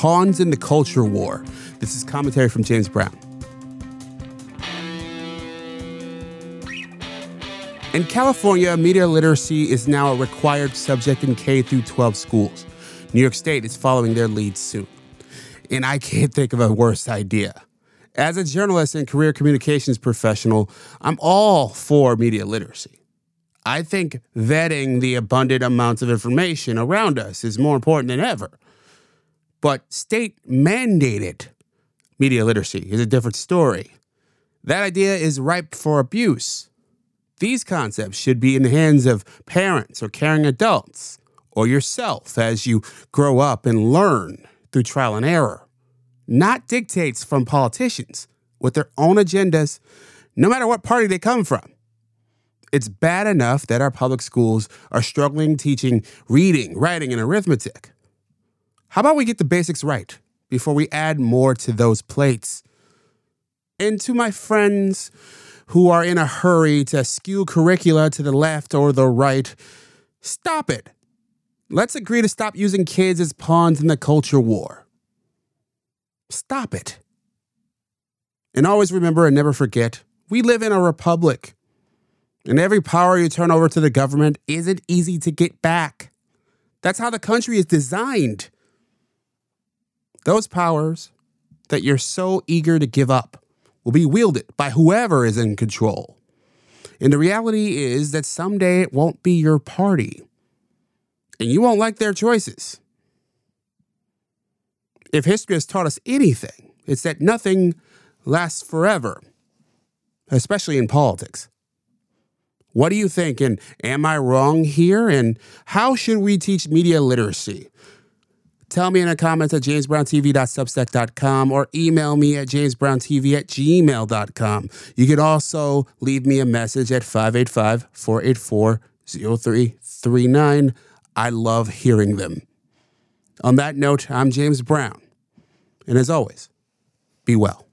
pawns in the culture war. This is commentary from James Brown. In California, media literacy is now a required subject in K through 12 schools. New York State is following their lead soon. And I can't think of a worse idea. As a journalist and career communications professional, I'm all for media literacy. I think vetting the abundant amounts of information around us is more important than ever. But state mandated media literacy is a different story. That idea is ripe for abuse. These concepts should be in the hands of parents or caring adults or yourself as you grow up and learn through trial and error, not dictates from politicians with their own agendas, no matter what party they come from. It's bad enough that our public schools are struggling teaching reading, writing, and arithmetic. How about we get the basics right before we add more to those plates? And to my friends who are in a hurry to skew curricula to the left or the right, stop it. Let's agree to stop using kids as pawns in the culture war. Stop it. And always remember and never forget we live in a republic. And every power you turn over to the government isn't easy to get back. That's how the country is designed. Those powers that you're so eager to give up will be wielded by whoever is in control. And the reality is that someday it won't be your party. And you won't like their choices. If history has taught us anything, it's that nothing lasts forever, especially in politics. What do you think? And am I wrong here? And how should we teach media literacy? Tell me in the comments at jamesbrowntv.substack.com or email me at jamesbrowntv at gmail.com. You can also leave me a message at 585 484 0339. I love hearing them. On that note, I'm James Brown. And as always, be well.